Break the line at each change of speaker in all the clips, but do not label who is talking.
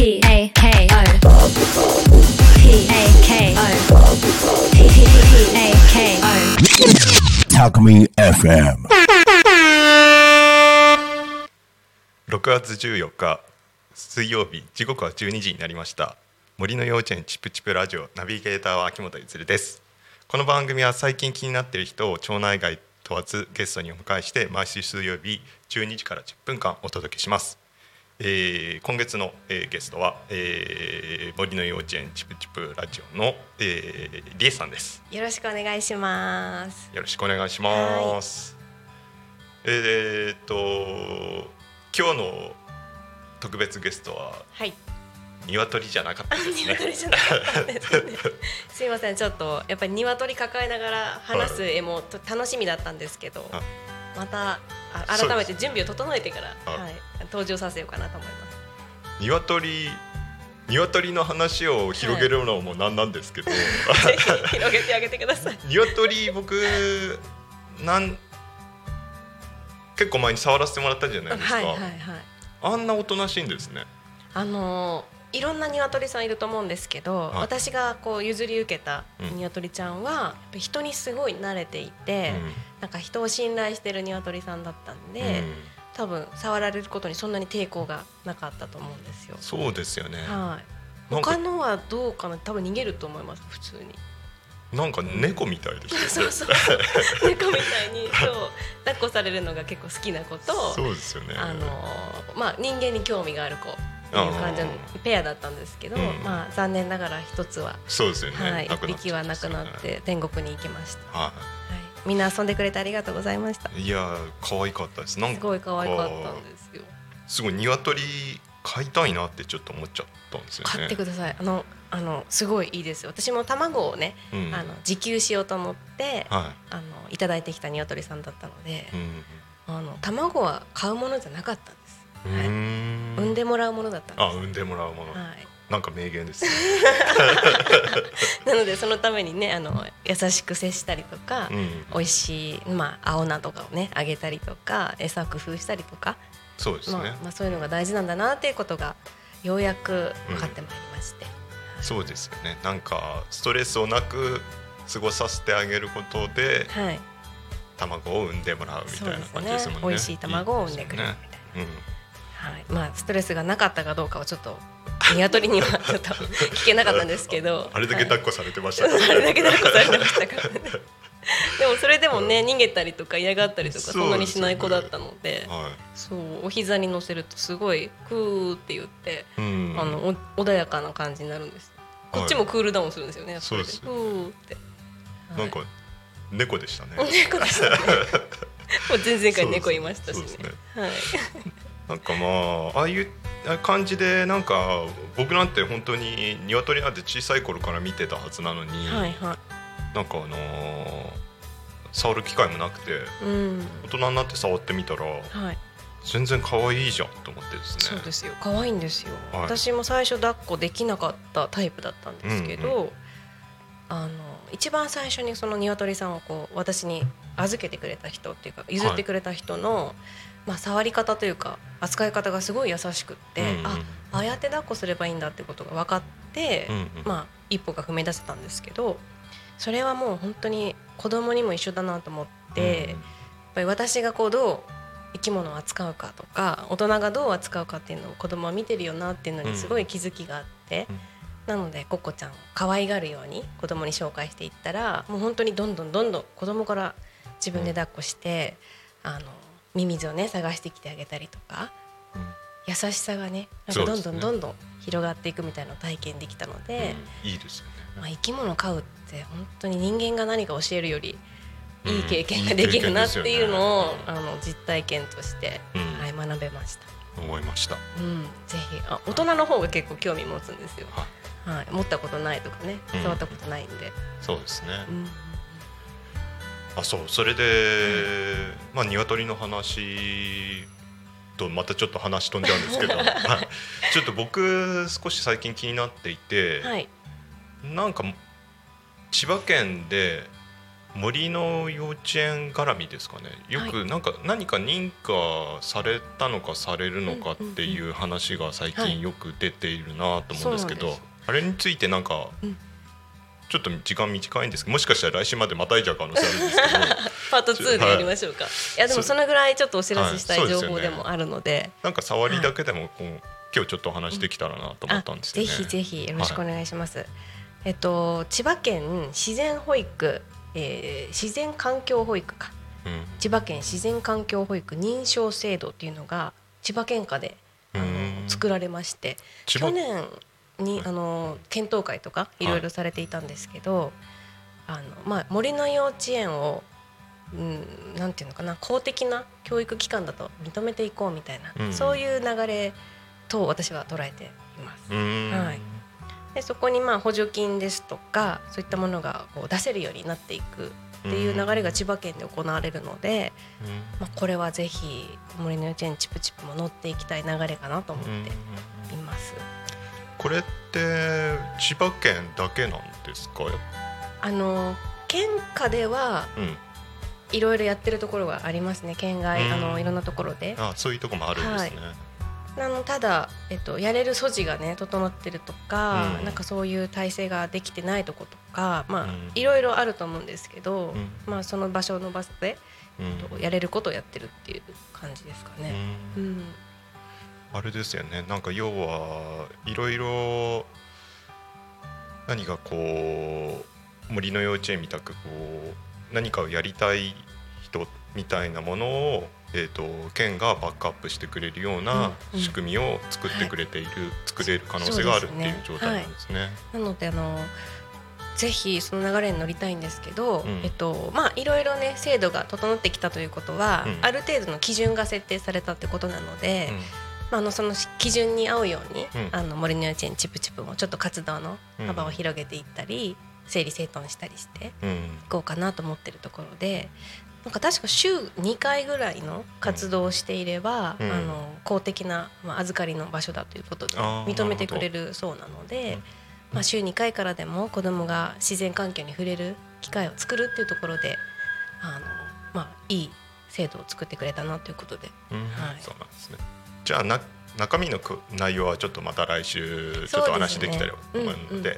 P A K O P A K O P A K O
Talk Me FM.
6月14日水曜日時刻は12時になりました森の幼稚園チプチプラジオナビゲーターは秋元充ですこの番組は最近気になっている人を町内外問わずゲストにお迎えして毎週水曜日12時から10分間お届けします、えー今月の、えーゲストは、えー森の幼稚園チプチプラジオの、えー、リエさんです
よろしくお願いします。
よろしくお願いします。えーっと今日の特別ゲストは
はい。
鶏じゃなかったですね。
鶏じゃなかったですね。すいません、ちょっとやっぱり鶏抱えながら話す絵もと楽しみだったんですけど、
あ
また改めて準備を整えてから、
あ
はい、登場させようかなと思います。
鶏鶏の話を広げるのもなんなんですけど、
ぜひ広げてあげてください。
鶏僕なん結構前に触らせてもらったじゃないですか。
はいはいはい。
あんなおとなしいんですね。
あのーいろんな鶏さんいると思うんですけど、
はい
私がこう譲り受けた
うん
鶏ちゃんは、やっぱ人にすごい慣れていて、なんか人を信頼してる鶏さんだったんで、
うん
多分触られることにそんなに抵抗がなかったと思うんですよ。
そうですよね。
はい。他のはどうかな？多分逃げると思います普通に。
なんか猫みたいですよね。
そうそう 猫みたいにそう抱っこされるのが結構好きな子と
そうですよね。
あのーまあ人間に興味がある子っていう感じのペアだったんですけど、
うん
まあ残念ながら一つは、
そうですよね。
はい一匹はなくなって天国に行きました。
は
はい。みんな遊んでくれてありがとうございました。
い。いやー可愛かったです。なんか
すごい可愛かったんですよ。
すごい鶏飼いたいなってちょっと思っちゃったんですよね。
買ってください。あのあのすごいいいですよ。私も卵をね、
うん
あの自給しようと思って、
は
あのいただいてきた鶏さんだったので
い。、うん。
あの卵は買うものじゃなかったんです。
うーん
産んでもらうものだったんです。
あ産んでもらうもの、
はい。
なんか名言ですね。
なのでそのためにねあの優しく接したりとか、
うん。
美味しいまあ青菜とかをねあげたりとか餌を工夫したりとか、
そうですね。
まあまあそういうのが大事なんだなっていうことがようやく分かってまいりまして。
そうですよね。なんかストレスをなく過ごさせてあげることで
はい。
卵を産んでもらうみたいな感じですもんね。
美味しい卵を産んでくれるみたいな。
いいですよね
はい、まあストレスがなかったかどうかはちょっと鶏にはちょっと聞けなかったんですけど。
うん。あれだけ
はい
抱っこされてました。ね。
あれだけ抱っこされてましたからね。でもそれでもね逃げたりとか嫌がったりとか
そ
んなにしない子だったので
は
そうお膝に乗せるとすごいクーって言って、
い。うん。
あのお穏やかな感じになるんです。こっちもクールダウンするんですよねやっぱり。
そうです。
クーって、はい。
なんか猫でしたね。
猫でしたね。もう前々回猫いましたしね。はい
なんかまあああいう感じでなんか僕なんて本当に鶏なんて小さい頃から見てたはずなのに、
はいは
なんかあのー触る機会もなくて
いうん。
大人になって触ってみたら
はい。
全然可愛いじゃんと思ってですね。
そうですよ。可愛いんですよ、
はい。
私も最初抱っこできなかったタイプだったんですけど、
うん。
あの一番最初にその鶏さんをこう私に預けてくれた人っていうか譲ってくれた人の、まあ、触り方というか扱い方がすごい優しくって、
うんうん
あああやって抱っこすればいいんだってことが分かって、
うんうん
まあ、一歩が踏み出せたんですけどそれはもう本当に子供にも一緒だなと思って。やっぱり私がこうどう生き物を扱うかとか大人がどう扱うかっていうのを子供は見てるよなっていうのにすごい気づきがあって、
うん
なのでココちゃんを可愛がるように子供に紹介していったらもう本当にどんどんどんどん子供から自分で抱っこして、あのミミズをね探してきてあげたりとか
うん。
優しさがねなんかどんどんどんどん広がっていくみたいなのを体験できたので、
うん。いいです。
まあ、生き物を飼うって本当に人間が何か教えるより
うん。
いい経験ができるなっていうのを、あの実体験として、
うん。
はい、学べました、
思いました。
うん、ぜひ。あ大人の方が結構興味持つんですよ、
はい
はい、持ったことないとかね
うん。
触ったことないんで、
そうですね。
うん
あそうそれで、まあ鶏の話とまたちょっと話飛んじゃうんですけど。はい。ちょっと僕少し最近気になっていて、
はい。
なんか千葉県で森の幼稚園絡みですかね。よ
は
くなんか何か認可されたのかされるのかっていう話が最
はい。
近よく出ているなと思うんですけど、あれについてなんか
うん
ちょっと時間短いんですけどもしかしたら来週までまたいじゃう可能性あるんですけど。
パート2でやりましょうか、い、やでもそのぐらいちょっとお知らせしたい情報でもあるので,、
なんか触りだけでもこう今日ちょっとお話できたらなと思ったんですよね。
ぜひぜひよろしくお願いします、えっと千葉県自然保育、えー自然環境保育か。
うん
千葉県自然環境保育認証制度っていうのが千葉県下であの
うん。
作られまして去年にあの検討会とかい。ろいろされていたんですけど、あのまあ、森の幼稚園を、うん、なんていうのかな公的な教育機関だと認めていこうみたいな、
うん。
そういう流れと私は捉えています。
うん。
はい。でそこにまあ補助金ですとかそういったものがこう出せるようになっていくっていう流れが千葉県で行われるので、まあ、これはぜひ森の幼稚園チプチプも乗っていきたい流れかなと思っています。
これって千葉県だけなんですか？
あの県下では
うん、
いろいろやってるところがありますね県外、
うん。
あのいろんなところで。
あそういうとこもあるんですね。
あのただ、えっと、やれる素地がね整ってるとか、
うん。
なんかそういう体制ができてないとことかまあ、
うん。
いろいろあると思うんですけど、
うん。
まあその場所の場所で、
うん。
やれることをやってるっていう感じですかね。
う
うんん
あれですよね。なんか要はいろいろ何かこう森の幼稚園みたくこう何かをやりたい人みたいなものを、えー、と県がバックアップしてくれるような
うんうん。
仕組みを作ってくれている、作れる可能性があるっていう状態なんですね。
なのであのぜひその流れに乗りたいんですけど、
うん。
えっとまあいろいろね制度が整ってきたということは、
うん。
ある程度の基準が設定されたってことなので、まあ、あのその基準に合うように、
うん。
あの森の幼稚園チプチプもちょっと活動の幅を広げていったり、整理整頓したりして
うん。うん
いこうかなと思ってるところでなんか確か週2回ぐらいの活動をしていれば、
うん。
あの公的な、まあ、預かりの場所だということで認めてくれるそうなので
うん。
まあ、週2回からでも子どもが自然環境に触れる機会を作るっていうところであの、まあ、いい制度を作ってくれたなということで。
うん。
はい。
そうなんですねじゃあな中身のく内容はちょっとまた来週ちょっとお話できたらと思うので
ねうんうん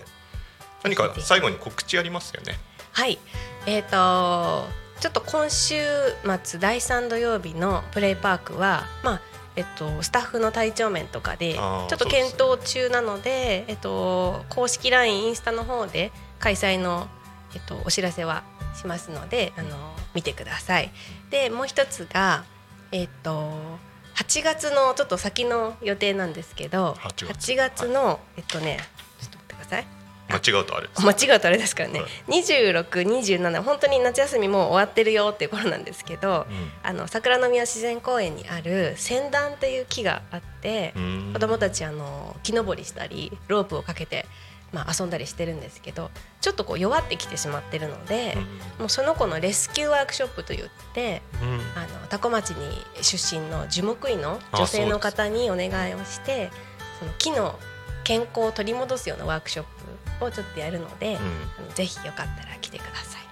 何か最後に告知ありますよね？
はい、えー、とちょっと今週末第3土曜日のプレイパークは、まあえっと、スタッフの体調面とかでちょっと検討中なのでえっと、公式 LINE インスタの方で開催の、えっと、お知らせはしますのであの見てください。でもう一つが、えっと8月のちょっと先の予定なんですけど
8
8月の、えっとねちょっと待ってください。
間違うとあれです。
間違うとあれですからね、
はい。
2627本当に夏休みもう終わってるよっていう頃なんですけど、あの桜の宮自然公園にある仙段っていう木があって、
うん。
子どもたちあの木登りしたりロープをかけて、まあ、遊んだりしてるんですけどちょっとこう弱ってきてしまってるので、もうその子のレスキューワークショップといって
うん。うん
あの多古町に出身の樹木医の女性の方にお願いをしてその木の健康を取り戻すようなワークショップをちょっとやるので、
うん。
ぜひよかったら来てください。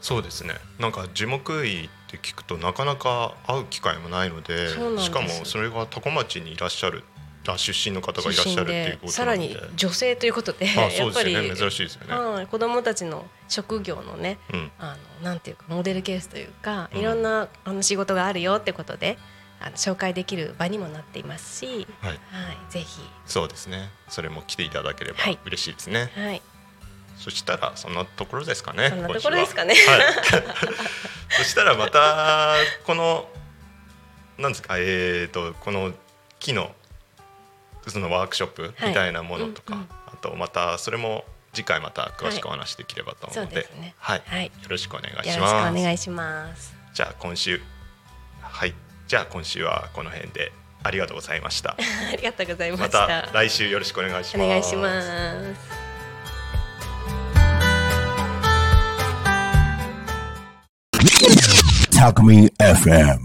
そうですね。なんか樹木医って聞くとなかなか会う機会もないのでしかもそれが多古町にいらっしゃるあ出身の方がいらっしゃるっていうこと
さらに女性ということで
あそう
やっぱり
ですよね。珍しいですよね。
はい、子どもたちの職業のね
うん。
あのなんていうかモデルケースというか、
うん。
いろんなあの仕事があるよってことであの紹介できる場にもなっていますし、
はい。
はい、ぜひ、
そうですね。それも来ていただければ
はい。
嬉しいですね。
はい、
そしたらそんなところですかね。
そんなところですかね。
は。はい。そしたらまたこのなんですかえっ、とこの木のそのワークショップみたいなものとか、
はいうんうん
あとまたそれも次回また詳しくお話しできればと思うので、
そうですね
はい、
はい
よろしくお願い
よろしくお
します。
願いします。
じゃあ今週はいじゃあ今週はこの辺でありがとうございました。
ありがとうございま
ま
した。
た来週よろしくお願いします。
お願いします。
Talk Me FM.